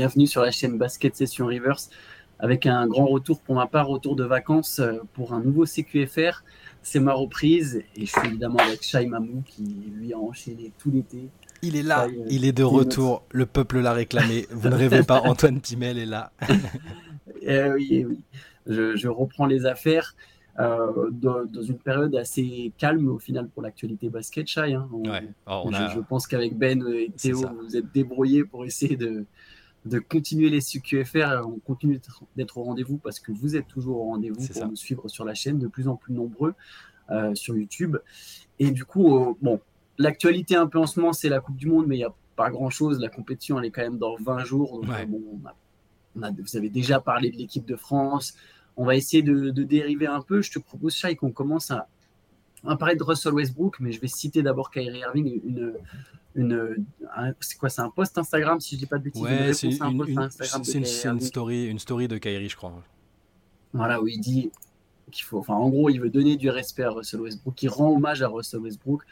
bienvenue sur la chaîne Basket Session Reverse avec un grand retour pour ma part, retour de vacances euh, pour un nouveau CQFR. C'est ma reprise et je suis évidemment avec Shai Mamou qui lui a enchaîné tout l'été. Il est là, euh, il est de retour, le peuple l'a réclamé. Vous ne rêvez pas, Antoine Pimel est là. eh oui, eh oui. Je, reprends les affaires. Euh, dans, une période assez calme au final pour l'actualité basket, Shai. Hein. Oh, je, pense qu'avec Ben et Théo, vous êtes débrouillés pour essayer de, de continuer les CQFR. On continue d'être au rendez-vous parce que vous êtes toujours au rendez-vous pour nous suivre sur la chaîne, de plus en plus nombreux euh, sur YouTube. Et du coup, euh, bon, l'actualité un peu en ce moment, c'est la Coupe du Monde, mais il n'y a pas grand-chose. La compétition, elle est quand même dans 20 jours. vous avez déjà parlé de l'équipe de France. On va essayer de, dériver un peu. Je te propose, Shai, qu'on commence à, à parler de Russell Westbrook, mais je vais citer d'abord Kyrie Irving, une, une, c'est quoi, c'est un post Instagram si je dis pas de bêtises. Ouais, c'est une, une, story, une story de Kyrie, je crois. Voilà où il dit qu'il faut, enfin, en gros, il veut donner du respect à Russell Westbrook, il rend hommage à Russell Westbrook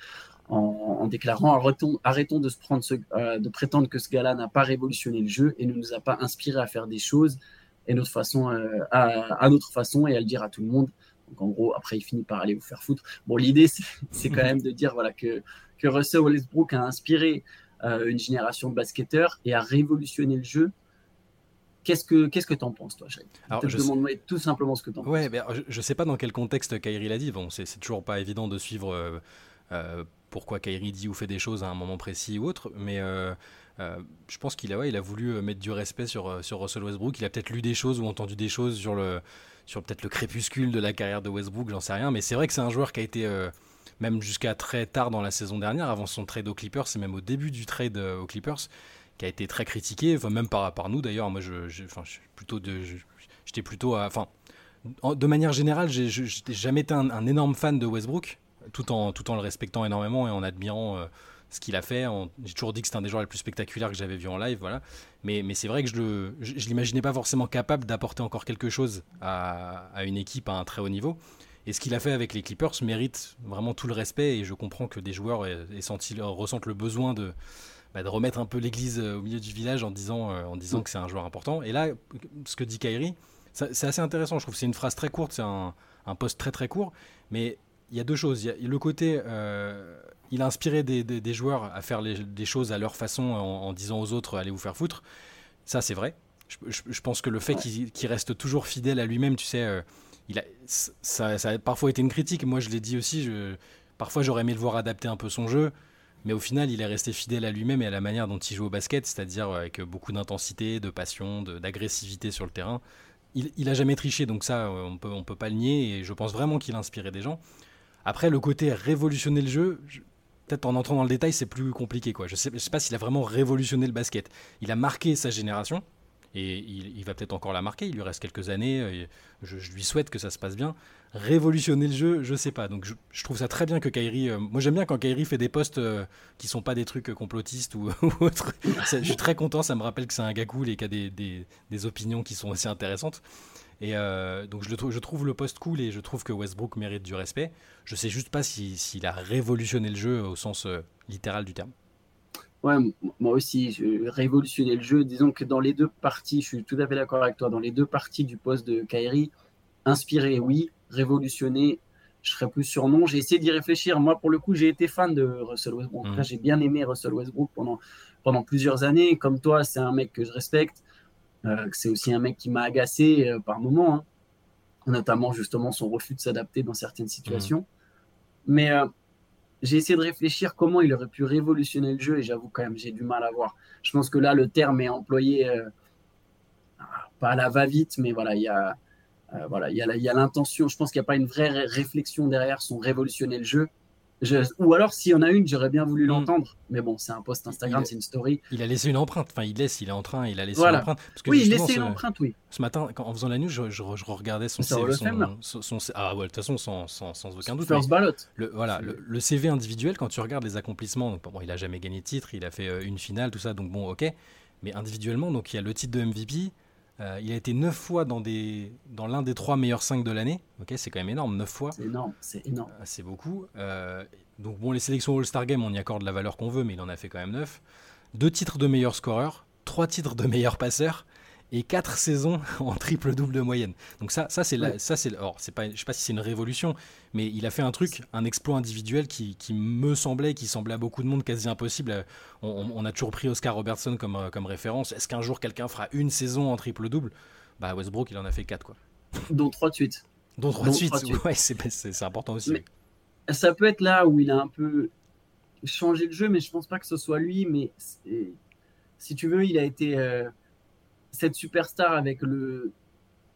en, déclarant arrêtons, arrêtons de se prendre ce, euh, de prétendre que ce gars-là n'a pas révolutionné le jeu et ne nous a pas inspiré à faire des choses et notre façon, euh, à, à, notre façon et à le dire à tout le monde. Donc en gros, après, il finit par aller vous faire foutre. Bon, l'idée, c'est quand même de dire voilà que que Russell Westbrook a inspiré euh, une génération de basketteurs et a révolutionné le jeu. Qu'est-ce que qu'est-ce que t'en penses, toi, Shai? Je te demande tout simplement ce que t'en ouais, penses. je, ne sais pas dans quel contexte Kyrie l'a dit. Bon, c'est toujours pas évident de suivre euh, euh, pourquoi Kyrie dit ou fait des choses à un moment précis ou autre, mais je pense qu'il a, ouais, il a voulu mettre du respect sur, sur Russell Westbrook. Il a peut-être lu des choses ou entendu des choses sur le sur peut-être le crépuscule de la carrière de Westbrook, j'en sais rien, mais c'est vrai que c'est un joueur qui a été même jusqu'à très tard dans la saison dernière, avant son trade aux Clippers, et même au début du trade euh, aux Clippers, qui a été très critiqué, même par, nous d'ailleurs. Moi, je, je plutôt de, j'étais plutôt, enfin, de manière générale, j'ai jamais été un, énorme fan de Westbrook, tout en, tout en le respectant énormément et en admirant euh, ce qu'il a fait. J'ai toujours dit que c'était un des joueurs les plus spectaculaires que j'avais vu en live, voilà. Mais, c'est vrai que je ne l'imaginais pas forcément capable d'apporter encore quelque chose à, une équipe à un très haut niveau. Et ce qu'il a fait avec les Clippers mérite vraiment tout le respect et je comprends que des joueurs ressentent le besoin de, bah, de remettre un peu l'église euh, au milieu du village en disant, euh, en disant que c'est un joueur important. Et là, ce que dit Kyrie, c'est assez intéressant. Je trouve c'est une phrase très courte, c'est un, un post très très court, mais il y a deux choses. Il y a le côté, euh, il a inspiré des, des, joueurs à faire des choses à leur façon en, disant aux autres allez vous faire foutre. Ça, c'est vrai. Je, pense que le fait qu'il reste toujours fidèle à lui-même, tu sais il a, ça, a parfois été une critique. Moi, je l'ai dit aussi. Je, parfois, j'aurais aimé le voir adapter un peu son jeu. Mais au final, il est resté fidèle à lui-même et à la manière dont il joue au basket, c'est-à-dire avec beaucoup d'intensité, de passion, d'agressivité sur le terrain. Il, il a jamais triché, donc ça, on peut, on peut pas le nier. Et je pense vraiment qu'il a inspiré des gens. Après, le côté révolutionner le jeu, peut-être en entrant dans le détail, c'est plus compliqué. Quoi. Je ne sais, je sais pas s'il a vraiment révolutionné le basket. Il a marqué sa génération, et il, va peut-être encore la marquer, il lui reste quelques années, euh, je, lui souhaite que ça se passe bien. Révolutionner le jeu, je sais pas. Donc je, trouve ça très bien que Kairi. Euh, moi j'aime bien quand Kairi fait des posts euh, qui sont pas des trucs complotistes ou, autres. je suis très content, ça me rappelle que c'est un gars cool et qu'il a des, des, opinions qui sont aussi intéressantes. Et donc je, le, je trouve le post cool et je trouve que Westbrook mérite du respect. Je sais juste pas s'il a révolutionné le jeu au sens littéral du terme. Ouais, moi aussi, révolutionner le jeu. Disons que dans les deux parties, je suis tout à fait d'accord avec toi, dans les deux parties du poste de Kairi, inspiré, oui, révolutionner, je serais plus sur non. J'ai essayé d'y réfléchir. Moi, pour le coup, j'ai été fan de Russell Westbrook. Mmh. J'ai bien aimé Russell Westbrook pendant, pendant plusieurs années. Comme toi, c'est un mec que je respecte. Euh, c'est aussi un mec qui m'a agacé euh, par moments, hein. notamment justement son refus de s'adapter dans certaines situations. Mmh. Mais euh, j'ai essayé de réfléchir comment il aurait pu révolutionner le jeu et j'avoue quand même j'ai du mal à voir. Je pense que là le terme est employé euh, pas à la va-vite, mais voilà il y a euh, voilà il y a l'intention. Je pense qu'il n'y a pas une vraie réflexion derrière son révolutionner le jeu ou alors, s'il y en a une, j'aurais bien voulu hmm. l'entendre. Mais bon, c'est un post Instagram, c'est une story. Il a laissé une empreinte. Enfin, il laisse, il est en train, il a laissé une empreinte. oui, il laissé une empreinte, oui. Ce matin, en faisant la news, je, je, regardais son, CV, son, Ah ouais, de toute façon, sans, sans, sans aucun doute. First ballot. Le, voilà, le, CV individuel, quand tu regardes les accomplissements, donc, bon, il a jamais gagné de titre, il a fait euh, une finale, tout ça, donc bon, ok. Mais individuellement, donc il y a le titre de MVP, euh, il a été 9 fois dans, des, dans l'un des 3 meilleurs 5 de l'année. C'est quand même énorme, 9 fois. C'est énorme, c'est énorme. Euh, c'est beaucoup. Euh, donc bon, les sélections All-Star Game, on y accorde la valeur qu'on veut, mais il en a fait quand même 9. Deux titres de meilleur scoreur, trois titres de meilleur passeur et quatre saisons en triple-double de moyenne. Donc ça, ça c'est ça c'est, c'est pas, je sais pas si c'est une révolution, mais il a fait un truc, un exploit individuel qui, qui, me semblait, qui semblait à beaucoup de monde quasi impossible. On, a toujours pris Oscar Robertson comme, euh, comme référence. Est-ce qu'un jour quelqu'un fera une saison en triple-double Bah Westbrook, il en a fait quatre quoi. Dont trois de suite. Dont trois de suite. Ouais, c'est important aussi. Mais ça peut être là où il a un peu changé le jeu, mais je pense pas que ce soit lui. Mais si tu veux, il a été euh, cette superstar avec le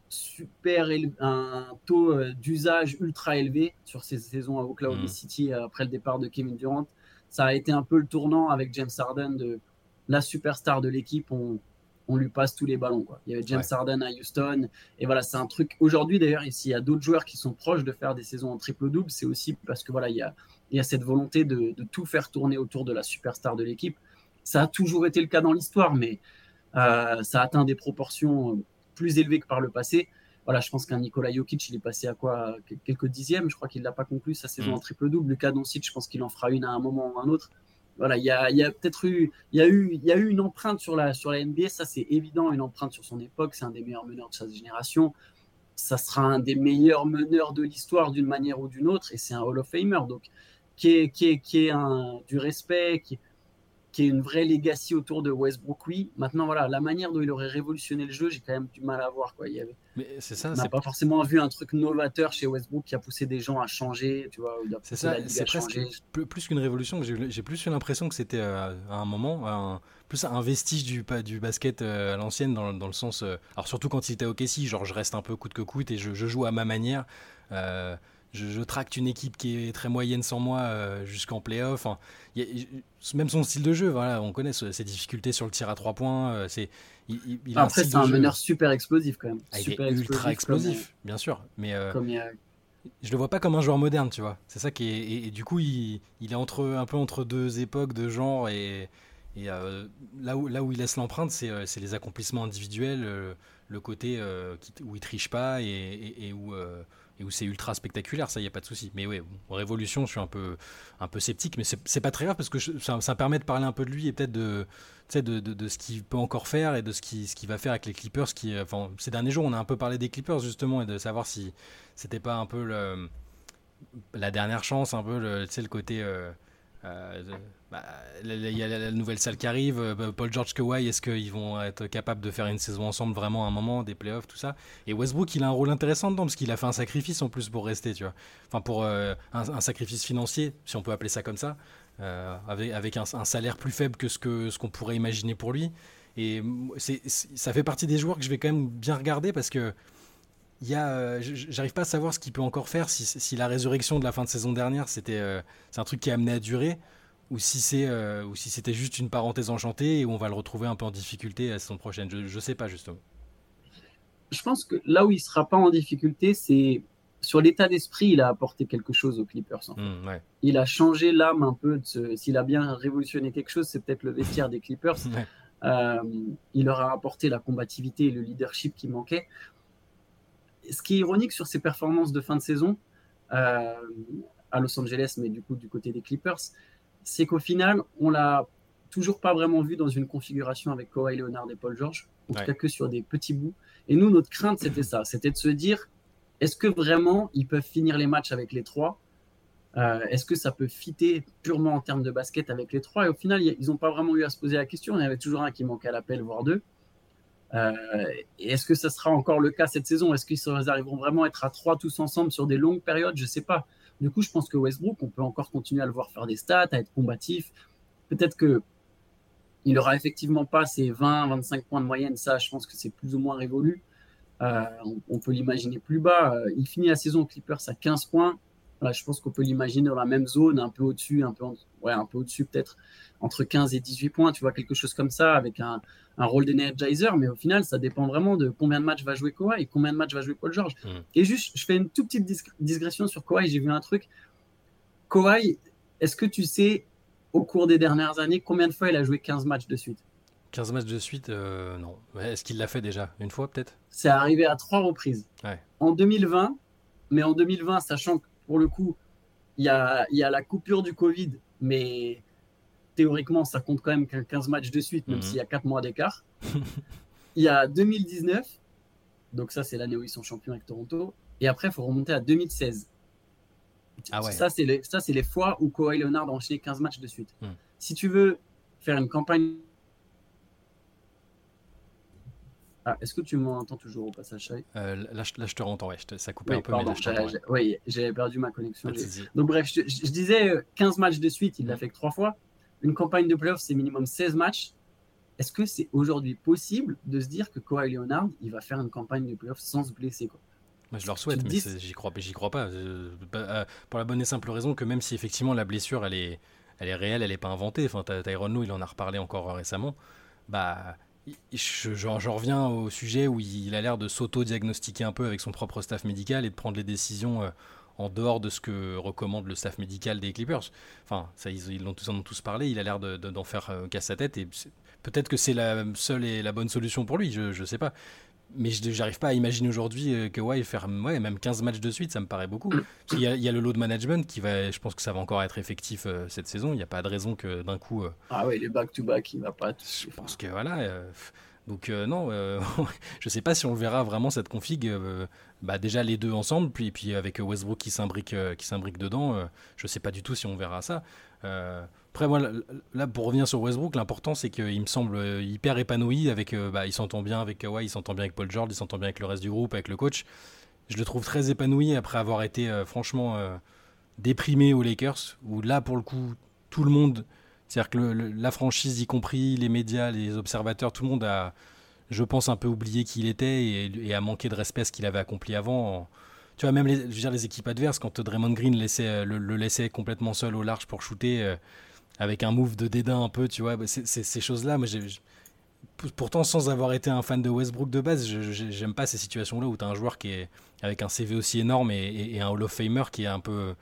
super un taux euh, d'usage ultra élevé sur ses saisons à Oklahoma mm. City euh, après le départ de Kevin Durant. Ça a été un peu le tournant avec James Harden de la superstar de l'équipe. On, on lui passe tous les ballons. Quoi. Il y avait James Harden à Houston. Et voilà, c'est un truc. Aujourd'hui, d'ailleurs, s'il y a d'autres joueurs qui sont proches de faire des saisons en triple-double, c'est aussi parce que voilà, il y a, il y a cette volonté de, de, tout faire tourner autour de la superstar de l'équipe. Ça a toujours été le cas dans l'histoire, mais ça a atteint des proportions euh, plus élevées que par le passé. Voilà, je pense qu'un Nikola Jokic, il est passé à quoi Quelques dixièmes. Je crois qu'il n'a pas conclu sa saison mm. en triple-double. Lucas Doncic, je pense qu'il en fera une à un moment ou un autre voilà, il y a, peut-être eu, il y a eu, il y a eu une empreinte sur la, sur la NBA, ça c'est évident, une empreinte sur son époque. C'est un des meilleurs meneurs de sa génération. Ça sera un des meilleurs meneurs de l'histoire d'une manière ou d'une autre, et c'est un Hall of Famer, donc qui est, qui est, qui est un, du respect, qui, qui est une vraie legacy autour de Westbrook, oui. Maintenant, voilà, la manière dont il aurait révolutionné le jeu, j'ai quand même du mal à voir. Quoi. Il y avait... Mais c'est ça. On n'a pas forcément vu un truc novateur chez Westbrook qui a poussé des gens à changer. Tu vois, c'est ça. C'est presque plus, qu'une révolution. J'ai plus eu l'impression que c'était euh, à un moment un, plus un vestige du, du basket euh, à l'ancienne dans, dans, le sens. Euh, alors surtout quand il était au Kessie, genre je reste un peu coûte que coûte et je, je joue à ma manière je, tracte une équipe qui est très moyenne sans moi euh, jusqu'en playoff. Même son style de jeu, voilà, on connaît ses difficultés sur le tir à trois points. Euh, c'est, il, Après, c'est un meneur super explosif quand même. Ah, ultra explosif, bien sûr. Mais euh, je le vois pas comme un joueur moderne, tu vois. C'est ça qui est. Et, du coup, il, est entre, un peu entre deux époques de genre. Et, et là, où, là où il laisse l'empreinte, c'est, les accomplissements individuels, le côté où il triche pas et, et où où c'est ultra spectaculaire, ça, il n'y a pas de souci. Mais oui, Révolution, je suis un peu, un peu sceptique, mais c'est pas très grave parce que ça, ça, permet de parler un peu de lui et peut-être de, de, de, ce qu'il peut encore faire et de ce qu'il ce va faire avec les Clippers. Qui, enfin, ces derniers jours, on a un peu parlé des Clippers justement et de savoir si c'était pas un peu la dernière chance, un peu le, le côté. Euh, euh, bah, il y a la nouvelle salle qui arrive. Euh, bah, Paul George Kawhi, est-ce qu'ils vont être capables de faire une saison ensemble vraiment à un moment, des playoffs, tout ça Et Westbrook, il a un rôle intéressant dedans parce qu'il a fait un sacrifice en plus pour rester, tu vois. Enfin, pour euh, un, sacrifice financier, si on peut appeler ça comme ça, avec, avec un, salaire plus faible que ce qu'on ce qu'on pourrait imaginer pour lui. Et c'est ça fait partie des joueurs que je vais quand même bien regarder parce que il y a, j'arrive pas à savoir ce qu'il peut encore faire si, si, la résurrection de la fin de saison dernière c'était c'est un truc qui est amené à durer ou si c'est ou si c'était juste une parenthèse enchantée et où on va le retrouver un peu en difficulté la saison prochaine. Je, je sais pas justement. Je pense que là où il sera pas en difficulté c'est sur l'état d'esprit il a apporté quelque chose aux Clippers mmh, il a changé l'âme un peu s'il a bien révolutionné quelque chose c'est peut-être le vestiaire des Clippers. Euh, il leur a apporté la combativité et le leadership qui manquait ce qui est ironique sur ses performances de fin de saison euh, à Los Angeles, mais du coup du côté des Clippers, c'est qu'au final, on l'a toujours pas vraiment vu dans une configuration avec Kawhi Leonard et Paul George, en tout cas que sur des petits bouts. Et nous, notre crainte, c'était ça, c'était de se dire, est-ce que vraiment ils peuvent finir les matchs avec les trois? Euh, Est-ce que ça peut fitter purement en termes de basket avec les trois? Et au final, ils n'ont pas vraiment eu à se poser la question. Il y avait toujours un qui manquait à l'appel, voire deux. Euh, est-ce que ça sera encore le cas cette saison? Est-ce qu'ils arriveront vraiment à être à trois tous ensemble sur des longues périodes? Je ne sais pas. Du coup, je pense que Westbrook, on peut encore continuer à le voir faire des stats, à être combatif. Peut-être que il n'aura effectivement pas ses 20-25 points de moyenne. Ça, je pense que c'est plus ou moins révolu. Euh, on, peut l'imaginer plus bas. Euh, il finit la saison Clippers à 15 points. Je pense qu'on peut l'imaginer dans la même zone, un peu au-dessus, un peu, ouais, un peu au-dessus peut-être entre 15 et 18 points, tu vois, quelque chose comme ça, avec un, un rôle d'energizer, mais au final, ça dépend vraiment de combien de matchs va jouer Kawhi et combien de matchs va jouer Paul George. Mm. Et juste, je fais une toute petite digression sur Kawhi, j'ai vu un truc. Kawhi, est-ce que tu sais, au cours des dernières années, combien de fois il a joué 15 matchs de suite? 15 matchs de suite, euh, non. Est-ce qu'il l'a fait déjà? Une fois peut-être? C'est arrivé à trois reprises. En 2020, mais en 2020, sachant que pour le coup, il y a, y a la coupure du Covid, mais théoriquement, ça compte quand même 15 matchs de suite, même Mhm. s'il y a 4 mois d'écart. il y a 2019, donc ça, c'est l'année où ils sont champions avec Toronto. Et après, il faut remonter à 2016. Ah ouais. Ça, c'est les, ça, c'est les fois où Kawhi Leonard a enchaîné 15 matchs de suite. Mhm. Si tu veux faire une campagne. Ah, est-ce que tu m'entends toujours au passage Euh, là, je, là, je te rentends, ouais. je te- ça coupe Oui, un peu, mais pardon, là, je j'ai- ouais. oui, j'avais perdu ma connexion. Donc bref, je, disais euh, 15 matchs de suite, il l'a fait que trois fois. Une campagne de playoff, c'est minimum 16 matchs. Est-ce que c'est aujourd'hui possible de se dire que Kawhi Leonard, il va faire une campagne de playoff sans se blesser quoi? Moi, je leur souhaite, te mais j'y crois, crois pas. Euh, bah, euh, pour la bonne et simple raison que même si effectivement la blessure, elle est, elle est réelle, elle n'est pas inventée. Enfin, Ty- Tyronn Lue, il en a reparlé encore récemment. Bah, j'en reviens au sujet où il a l'air de s'auto-diagnostiquer un peu avec son propre staff médical et de prendre les décisions euh, en dehors de ce que recommande le staff médical des Clippers. Enfin, ça, ils, l'ont tous, en ont tous parlé. Il a l'air de- de- d'en faire euh, casse sa tête et peut-être que c'est la seule et la bonne solution pour lui. Je, je sais pas. Mais je j'arrive pas à imaginer aujourd'hui euh, que ouais, faire ouais, même 15 matchs de suite, ça me paraît beaucoup. Parce qu'il y, a- il y a le load management qui va, je pense que ça va encore être effectif euh, cette saison. Il n'y a pas de raison que d'un coup, euh, Ah ouais, les back-to-back, il va pas. je pense que voilà. euh, donc non, je sais pas si on le verra vraiment cette config. bah déjà les deux ensemble, puis puis avec Westbrook qui s'imbrique qui s'imbrique dedans. je sais pas du tout si on verra ça. Après moi là, pour revenir sur Westbrook, l'important c'est qu'il me semble euh, hyper épanoui avec. euh, bah, il s'entend bien avec Kawhi, il s'entend bien avec Paul George, il s'entend bien avec le reste du groupe, avec le coach. Je le trouve très épanoui après avoir été euh, franchement déprimé aux Lakers, où là pour le coup tout le monde c'est-à-dire que la franchise, y compris les médias, les observateurs, tout le monde a, je pense, un peu oublié qui il était et, a manqué de respect à ce qu'il avait accompli avant. Tu vois, même les, je veux dire, les équipes adverses, quand Draymond Green laissait, le, laissait complètement seul au large pour shooter, avec un move de dédain un peu, tu vois, bah, ces choses-là, moi, Pourtant, sans avoir été un fan de Westbrook de base, j'aime pas ces situations-là où tu as un joueur qui est avec un CV aussi énorme et, un Hall of Famer qui est un peu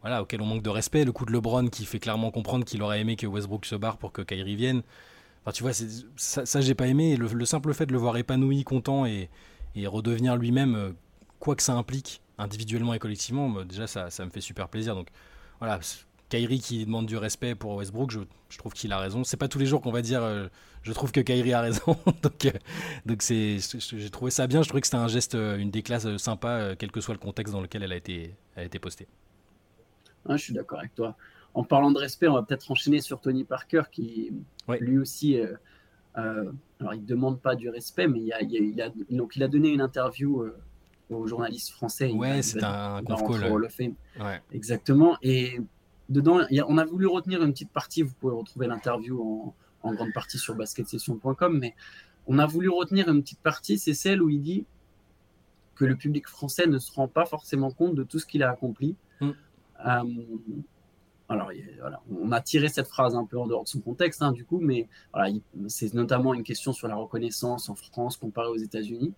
voilà, auquel on manque de respect. Le coup de LeBron qui fait clairement comprendre qu'il aurait aimé que Westbrook se barre pour que Kyrie vienne. Enfin, tu vois, ça, ça j'ai pas aimé. Le, le simple fait de le voir épanoui, content et, redevenir lui-même, euh, quoi que ça implique, individuellement et collectivement, bah, déjà ça, ça me fait super plaisir. Donc voilà, Kyrie qui demande du respect pour Westbrook, je, je trouve qu'il a raison. C'est pas tous les jours qu'on va dire euh, je trouve que Kyrie a raison. donc euh, donc c'est, j'ai trouvé ça bien. Je trouvais que c'était un geste, euh, une déclasse sympa, quel que soit le contexte dans lequel elle a été, elle a été postée. Ah, je suis d'accord avec toi. En parlant de respect, on va peut-être enchaîner sur Tony Parker qui, Ouais. lui aussi, alors il demande pas du respect, mais il a, il a- il a- donc il a donné une interview aux journalistes français. Ouais, c'est un va conf call. Ouais. Exactement. Et dedans, il y a- on a voulu retenir une petite partie. Vous pouvez retrouver l'interview en, en grande partie sur basketsession.com, mais on a voulu retenir une petite partie. C'est celle où il dit que le public français ne se rend pas forcément compte de tout ce qu'il a accompli. Mm. Euh, alors, il- voilà, on a tiré cette phrase un peu en dehors de son contexte, hein, du coup, mais voilà, c'est notamment une question sur la reconnaissance en France comparée aux États-Unis.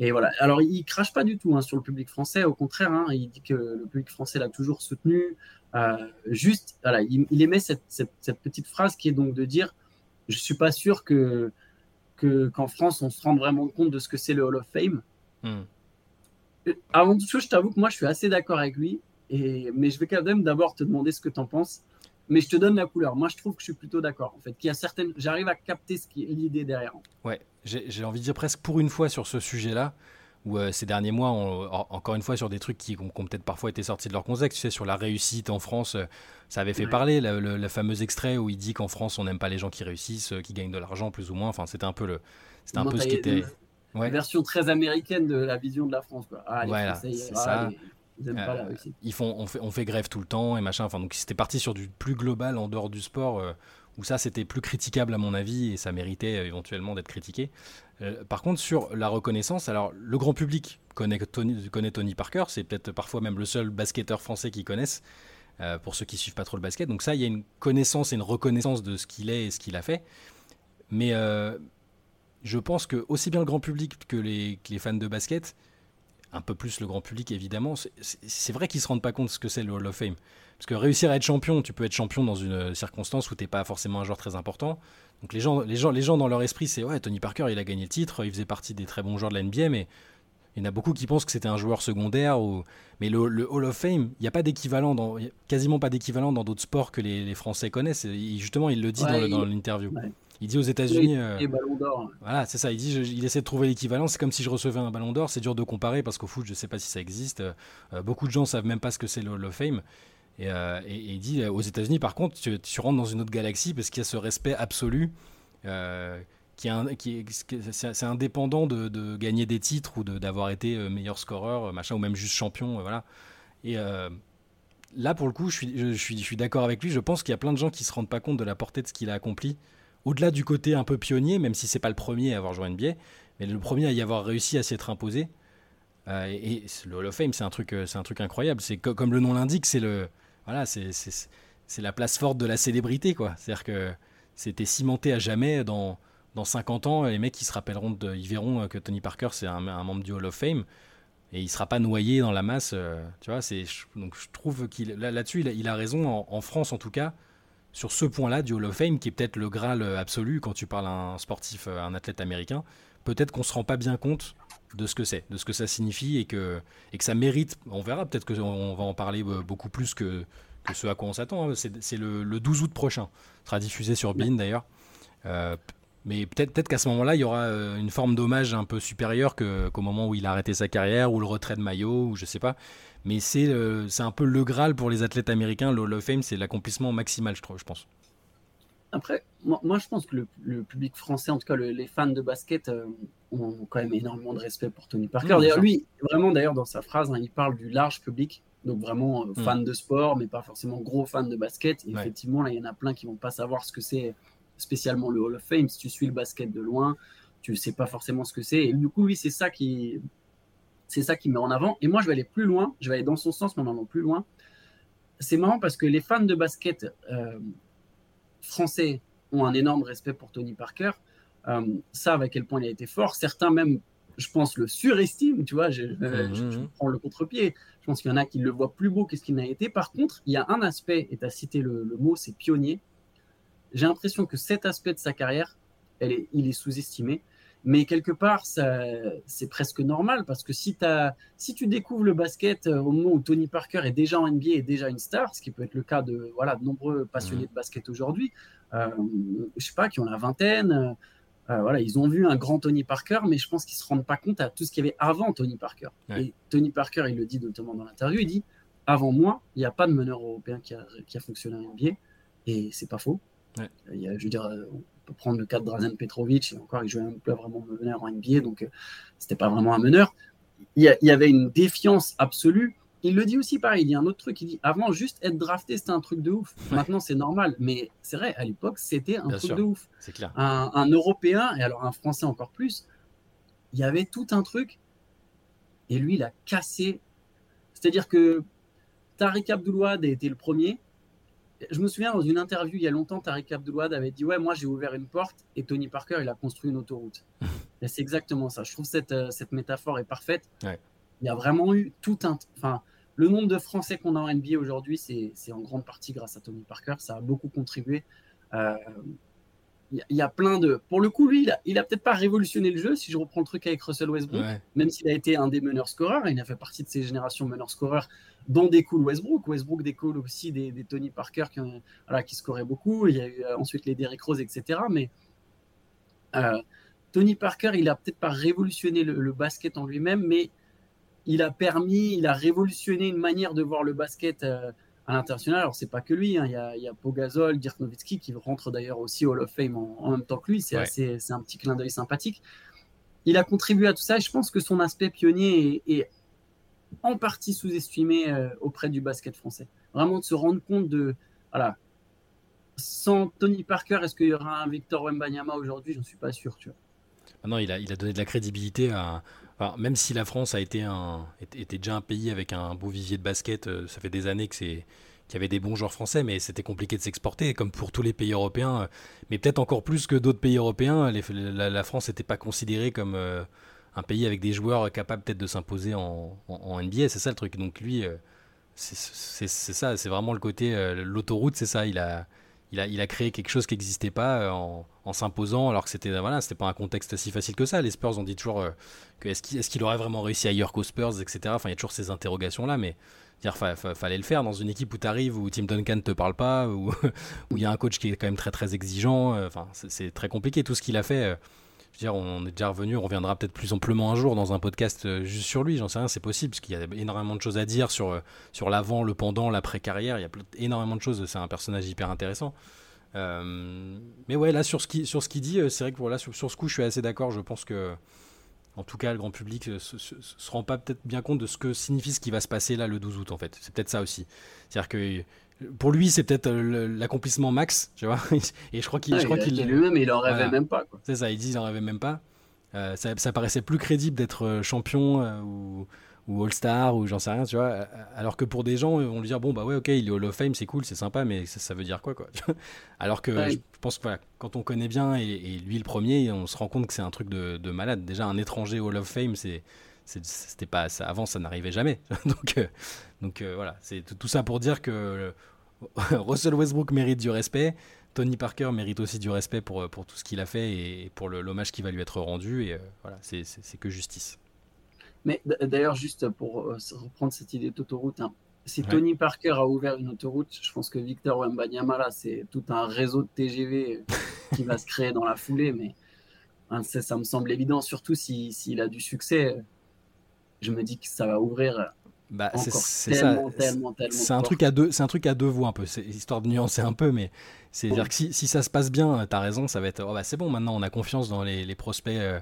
Et voilà. Alors, il crache pas du tout hein, sur le public français. Au contraire, hein, il dit que le public français l'a toujours soutenu. Euh, juste, voilà, il, il émet cette, cette- cette petite phrase qui est donc de dire Je suis pas sûr que que- qu'en France, on se rende vraiment compte de ce que c'est le Hall of Fame. Hmm. Euh, Avant toute chose, je t'avoue que moi, je suis assez d'accord avec lui. Et, mais je vais quand même d'abord te demander ce que tu en penses. Mais je te donne la couleur. Moi, je trouve que je suis plutôt d'accord. En fait, qu'il y a certaines. J'arrive à capter ce qui est l'idée derrière. Ouais, j'ai j'ai envie de dire presque pour une fois sur ce sujet-là, où euh, ces derniers mois, on- en- encore une fois sur des trucs qui, qui ont, peut-être parfois été sortis de leur contexte, tu sais, sur la réussite en France, euh, ça avait fait Ouais. parler, le, fameux extrait où il dit qu'en France, on n'aime pas les gens qui réussissent, euh, qui gagnent de l'argent plus ou moins, enfin c'était un peu le... C'était un peu ce qui était... Une Ouais. version très américaine de la vision de la France. Quoi. Ah, les Voilà, Français, ah, ça. les- ils pas la Euh, réussite. ils font, on, fait, on fait grève tout le temps et machin. Enfin, donc c'était parti sur du plus global en dehors du sport, euh, où ça c'était plus critiquable à mon avis et ça méritait euh, éventuellement d'être critiqué. Euh, par contre, sur la reconnaissance, alors le grand public connaît Tony, connaît Tony Parker, c'est peut-être parfois même le seul basketteur français qu'ils connaissent. pour ceux qui suivent pas trop le basket, donc ça, il y a une connaissance et une reconnaissance de ce qu'il est et ce qu'il a fait. Mais je pense que aussi bien le grand public que les, que les fans de basket, un peu plus le grand public évidemment, c'est- vrai qu'ils se rendent pas compte de ce que c'est le Hall of Fame. Parce que réussir à être champion, tu peux être champion dans une euh, circonstance où t'es pas forcément un joueur très important. Donc les gens, les gens, les gens dans leur esprit, c'est ouais, Tony Parker, il a gagné le titre, il faisait partie des très bons joueurs de la NBA, mais il y en a beaucoup qui pensent que c'était un joueur secondaire. Ou... Mais le, Hall of Fame, il n'y a pas d'équivalent, dans, quasiment pas d'équivalent dans d'autres sports que les, Français connaissent. justement, il le dit dans l'interview. Il dit aux États-Unis. Euh, voilà, c'est ça. Il dit, il essaie de trouver l'équivalent. C'est comme si je recevais un ballon d'or. C'est dur de comparer parce qu'au foot, je ne sais pas si ça existe. Euh, beaucoup de gens savent même pas ce que c'est le Hall of Fame. Et, euh, il dit aux États-Unis, par contre, tu, tu, rentres dans une autre galaxie parce qu'il y a ce respect absolu qui est, qui c'est indépendant de, gagner des titres ou d'avoir été euh, meilleur scoreur, euh, machin, ou même juste champion, euh, voilà. Et là, pour le coup, je suis, je, suis, je suis d'accord avec lui. Je pense qu'il y a plein de gens qui se rendent pas compte de la portée de ce qu'il a accompli. Au-delà du côté un peu pionnier, même si c'est pas le premier à avoir joué NBA, mais le premier à y avoir réussi à s'y être imposé. et, le Hall of Fame, c'est un truc, c'est un truc incroyable. C'est comme le nom l'indique, c'est le, voilà, c'est la place forte de la célébrité, quoi. C'est-à-dire que c'était cimenté à jamais dans dans 50 ans, les mecs ils se rappelleront, de, ils verront euh, que Tony Parker c'est un, membre du Hall of Fame et il sera pas noyé dans la masse. Euh, tu vois, c'est donc je trouve qu'il là-dessus il, a raison en, France en tout cas sur ce point-là du Hall of Fame qui est peut-être le graal euh, absolu quand tu parles à un sportif, un athlète américain. Peut-être qu'on se rend pas bien compte de ce que c'est, de ce que ça signifie et que et que ça mérite. On verra peut-être qu'on on va en parler beaucoup plus que que ce à quoi on s'attend. Hein. C'est le, 12 août prochain. Ce sera diffusé sur Bean d'ailleurs. Mais peut-être peut qu'à ce moment-là, il y aura euh, une forme d'hommage un peu supérieure qu'au moment où il a arrêté sa carrière, ou le retrait de maillot, ou je sais pas. Mais c'est euh, c'est un peu le Graal pour les athlètes américains. Le Hall of Fame, c'est l'accomplissement maximal, je, trouve, je pense. Après, moi, je pense que le, public français, en tout cas les fans de basket, euh, ont quand même énormément de respect pour Tony Parker. D'ailleurs, lui, vraiment, d'ailleurs, dans sa phrase, hein, il parle du large public, donc vraiment mm. fan de sport, mais pas forcément gros fan de basket. Et effectivement, là, il y en a plein qui vont pas savoir ce que c'est spécialement le Hall of Fame. Si tu suis le basket de loin, tu ne sais pas forcément ce que c'est. Et du coup, oui, c'est ça qui, c'est ça qui met en avant. Et moi, je vais aller plus loin. Je vais aller dans son sens, mais en allant plus loin. C'est marrant parce que les fans de basket euh, français ont un énorme respect pour Tony Parker. Euh, savent à quel point il a été fort. Certains même, je pense, le surestiment. Tu vois, je, mmh. prends le contre-pied. Je pense qu'il y en a qui le voient plus beau qu'est-ce qu'il n'a été. Par contre, il y a un aspect, et tu as cité le, le mot, c'est pionnier j'ai l'impression que cet aspect de sa carrière, elle est, il est sous-estimé. Mais quelque part, c'est presque normal parce que si, as, si tu découvres le basket euh, au moment où Tony Parker est déjà en NBA et déjà une star, ce qui peut être le cas de, voilà, de nombreux passionnés mmh. de basket aujourd'hui, euh, je sais pas, qui ont la vingtaine, euh, voilà, ils ont vu un grand Tony Parker, mais je pense qu'ils se rendent pas compte à tout ce qu'il y avait avant Tony Parker. Et Tony Parker, il le dit notamment dans l'interview, il dit avant moi, il n'y a pas de meneur européen qui a, qui a fonctionné en NBA, et c'est pas faux. Il y a, je veux dire, euh, on peut prendre le cas de Drazen Petrovic, et encore, il jouait même pas vraiment meneur en NBA, donc euh, c'était pas vraiment un meneur. Il y, avait une défiance absolue. Il le dit aussi pareil, il y a un autre truc, il dit avant juste être drafté c'était un truc de ouf. Maintenant c'est normal, mais c'est vrai, à l'époque c'était un truc de ouf. C'est clair. Un, un, Européen, et alors un Français encore plus, il y avait tout un truc, et lui il a cassé. C'est-à-dire que Tariq Abdoulouad a été le premier, je me souviens dans une interview il y a longtemps, Tariq Abdelouad avait dit Ouais, moi j'ai ouvert une porte et Tony Parker il a construit une autoroute. c'est exactement ça. Je trouve cette, euh, cette métaphore est parfaite. Il y a vraiment eu tout un. Enfin, le nombre de Français qu'on a en NBA aujourd'hui, c'est en grande partie grâce à Tony Parker. Ça a beaucoup contribué. Euh, il y, a plein de. Pour le coup, lui, il a, il a peut-être pas révolutionné le jeu, si je reprends le truc avec Russell Westbrook, même s'il a été un des meneurs scoreurs, il a fait partie de ces générations meneurs scoreurs dont découle Westbrook. Westbrook découle aussi des, Tony Parker qui, voilà, qui scoraient beaucoup. Il y a eu euh, ensuite les Derrick Rose, etc. Mais euh, Tony Parker, il a peut-être pas révolutionné le, basket en lui-même, mais il a permis, il a révolutionné une manière de voir le basket euh, à l'international. Alors, c'est pas que lui, hein. il, y a, il y a Pogazol, Dirk Nowitzki qui rentre d'ailleurs aussi au Hall of Fame en, même temps que lui. C'est c'est un petit clin d'œil sympathique. Il a contribué à tout ça et je pense que son aspect pionnier est en partie sous-estimé euh, auprès du basket français. Vraiment de se rendre compte de, voilà, sans Tony Parker, est-ce qu'il y aura un Victor Wembanyama aujourd'hui? Je ne suis pas sûr, tu vois. Ah non, il a, il a donné de la crédibilité à. Même si la France a été un, était déjà un pays avec un beau vivier de basket, euh, ça fait des années que c'est qu'il y avait des bons joueurs français, mais c'était compliqué de s'exporter, comme pour tous les pays européens. Euh, mais peut-être encore plus que d'autres pays européens, la, France n'était pas considérée comme un pays avec des joueurs capables peut-être de s'imposer en, NBA, c'est ça le truc. Donc lui, euh, c'est ça, c'est vraiment le côté, euh, l'autoroute, c'est ça. Il a, il a, il créé quelque chose qui n'existait pas en, en s'imposant, alors que c'était voilà, c'était pas un contexte si facile que ça. Les Spurs, on dit toujours que est-ce qu'il aurait vraiment réussi ailleurs qu'aux Spurs, etc. Enfin, il y a toujours ces interrogations-là, mais dire fallait le faire dans une équipe où tu arrives, où Tim Duncan ne te parle pas, où il y a un coach qui est quand même très très exigeant. Enfin, c'est très compliqué tout ce qu'il a fait on est déjà revenu, on reviendra peut-être plus amplement un jour dans un podcast euh, juste sur lui, j'en sais rien, c'est possible, parce qu'il y a énormément de choses à dire sur, euh, l'avant, le pendant, l'après-carrière, il y a énormément de choses, c'est un personnage hyper intéressant. Euh, mais ouais, là, sur ce qu'il ce dit, c'est vrai que sur, sur, ce coup, je suis assez d'accord, je pense que, en tout cas, le grand public ne se, se, rend pas peut-être bien compte de ce que signifie ce qui va se passer là le 12 août, en fait. C'est peut-être ça aussi. C'est-à-dire que pour lui, c'est peut-être euh, l'accomplissement max, tu vois. Et je crois qu'il, je crois qu'il lui-même, il en rêvait même pas. C'est ça, il dit, il en rêvait même pas. Euh, ça, ça, paraissait plus crédible d'être euh, champion ou, ou All-Star ou j'en sais rien, tu vois. Alors que pour des gens, on lui dire bon bah ouais, ok, il est Hall of Fame, c'est cool, c'est sympa, mais ça, veut dire quoi, quoi. Alors que je pense que voilà, quand on connaît bien et, lui le premier, on se rend compte que c'est un truc de, de, malade. Déjà, un étranger Hall of Fame, c'est c'était pas ça avant ça n'arrivait jamais. Donc euh, donc euh, voilà. C'est tout ça pour dire que euh, Russell Westbrook mérite du respect. Tony Parker mérite aussi du respect pour pour tout ce qu'il a fait et pour l'hommage qui va lui être rendu. Et voilà c'est que justice. Mais d'ailleurs juste pour reprendre cette idée d'autoroute hein, si Tony Parker a ouvert une autoroute, je pense que Victor Wembanyama, c'est tout un réseau de TGV qui va se créer dans la foulée. Mais hein, ça, me semble évident, surtout s'il a du succès je me dis que ça va ouvrir bah, c'est ça. C'est un truc à deux, c'est un truc à deux voix un peu. C'est histoire de nuancer un peu, mais c'est à dire que si, si, ça se passe bien, t'as raison, ça va être. Oh bah c'est bon, maintenant on a confiance dans les, les prospects euh,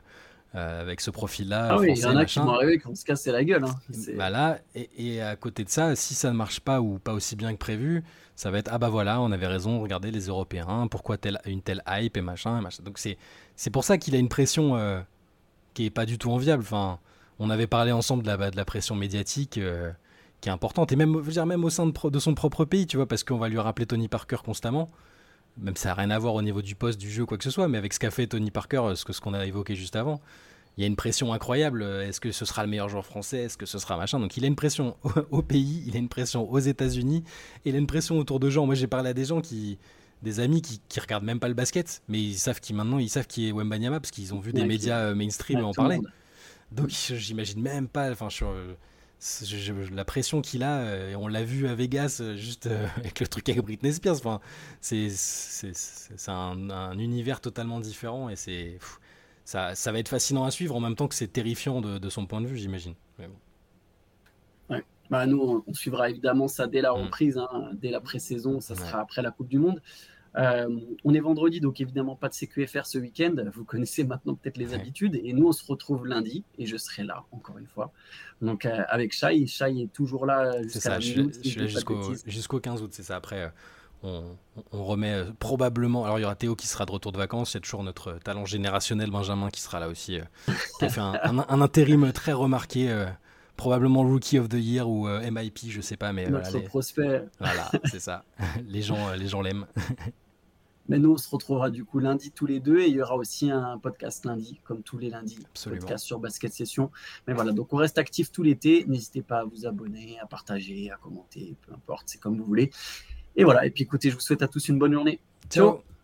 euh, avec ce profil-là. Ah oui, il y en a qui vont arriver qui vont se casser la gueule. Hein. Bah là, et, et, à côté de ça, si ça ne marche pas ou pas aussi bien que prévu, ça va être ah bah voilà, on avait raison, regardez les Européens, pourquoi telle, une telle hype et machin, et machin. Donc c'est c'est pour ça qu'il a une pression euh, qui est pas du tout enviable. Enfin on avait parlé ensemble de la, de la pression médiatique euh, qui est importante, et même, dire, même au sein de, de, son propre pays, tu vois, parce qu'on va lui rappeler Tony Parker constamment, même ça n'a rien à voir au niveau du poste, du jeu, quoi que ce soit, mais avec ce qu'a fait Tony Parker, euh, ce qu'on ce qu'on a évoqué juste avant, il y a une pression incroyable. Euh, est-ce que ce sera le meilleur joueur français Est-ce que ce sera machin Donc il a une pression au, pays, il a une pression aux États-Unis, et il a une pression autour de gens. Moi j'ai parlé à des gens qui des amis qui, qui regardent même pas le basket, mais ils savent qui maintenant ils savent qui est Wembanyama parce qu'ils ont vu des médias mainstream en parler. Donc j'imagine même pas, enfin la pression qu'il a, euh, et on l'a vu à Vegas euh, juste euh, avec le truc avec Britney Spears. Enfin, c'est un, un, univers totalement différent et c'est ça, ça, va être fascinant à suivre en même temps que c'est terrifiant de, de, son point de vue, j'imagine. Ouais. Bah, nous, on, suivra évidemment ça dès la mm. reprise, hein, dès la pré-saison, ça sera après la Coupe du Monde. Euh, on est vendredi, donc évidemment pas de CQFR ce week-end. Vous connaissez maintenant peut-être les habitudes. Et nous, on se retrouve lundi et je serai là, encore une fois. Donc euh, avec Shai, Shai est toujours là jusqu'à je, suis là jusqu'au 15 août, c'est ça. Après, euh, on, remet probablement. Alors il y aura Théo qui sera de retour de vacances. Il y a toujours notre talent générationnel Benjamin qui sera là aussi, qui a fait un, intérim très remarqué probablement Rookie of the Year ou MIP, je sais pas, mais notre prospect. Voilà, c'est ça. les gens, les gens l'aiment. Mais nous, on se retrouvera du coup lundi tous les deux et il y aura aussi un podcast lundi, comme tous les lundis, Absolument. podcast sur Basket Session. Mais voilà, donc on reste actif tout l'été. N'hésitez pas à vous abonner, à partager, à commenter, peu importe, c'est comme vous voulez. Et voilà, et puis écoutez, je vous souhaite à tous une bonne journée. Ciao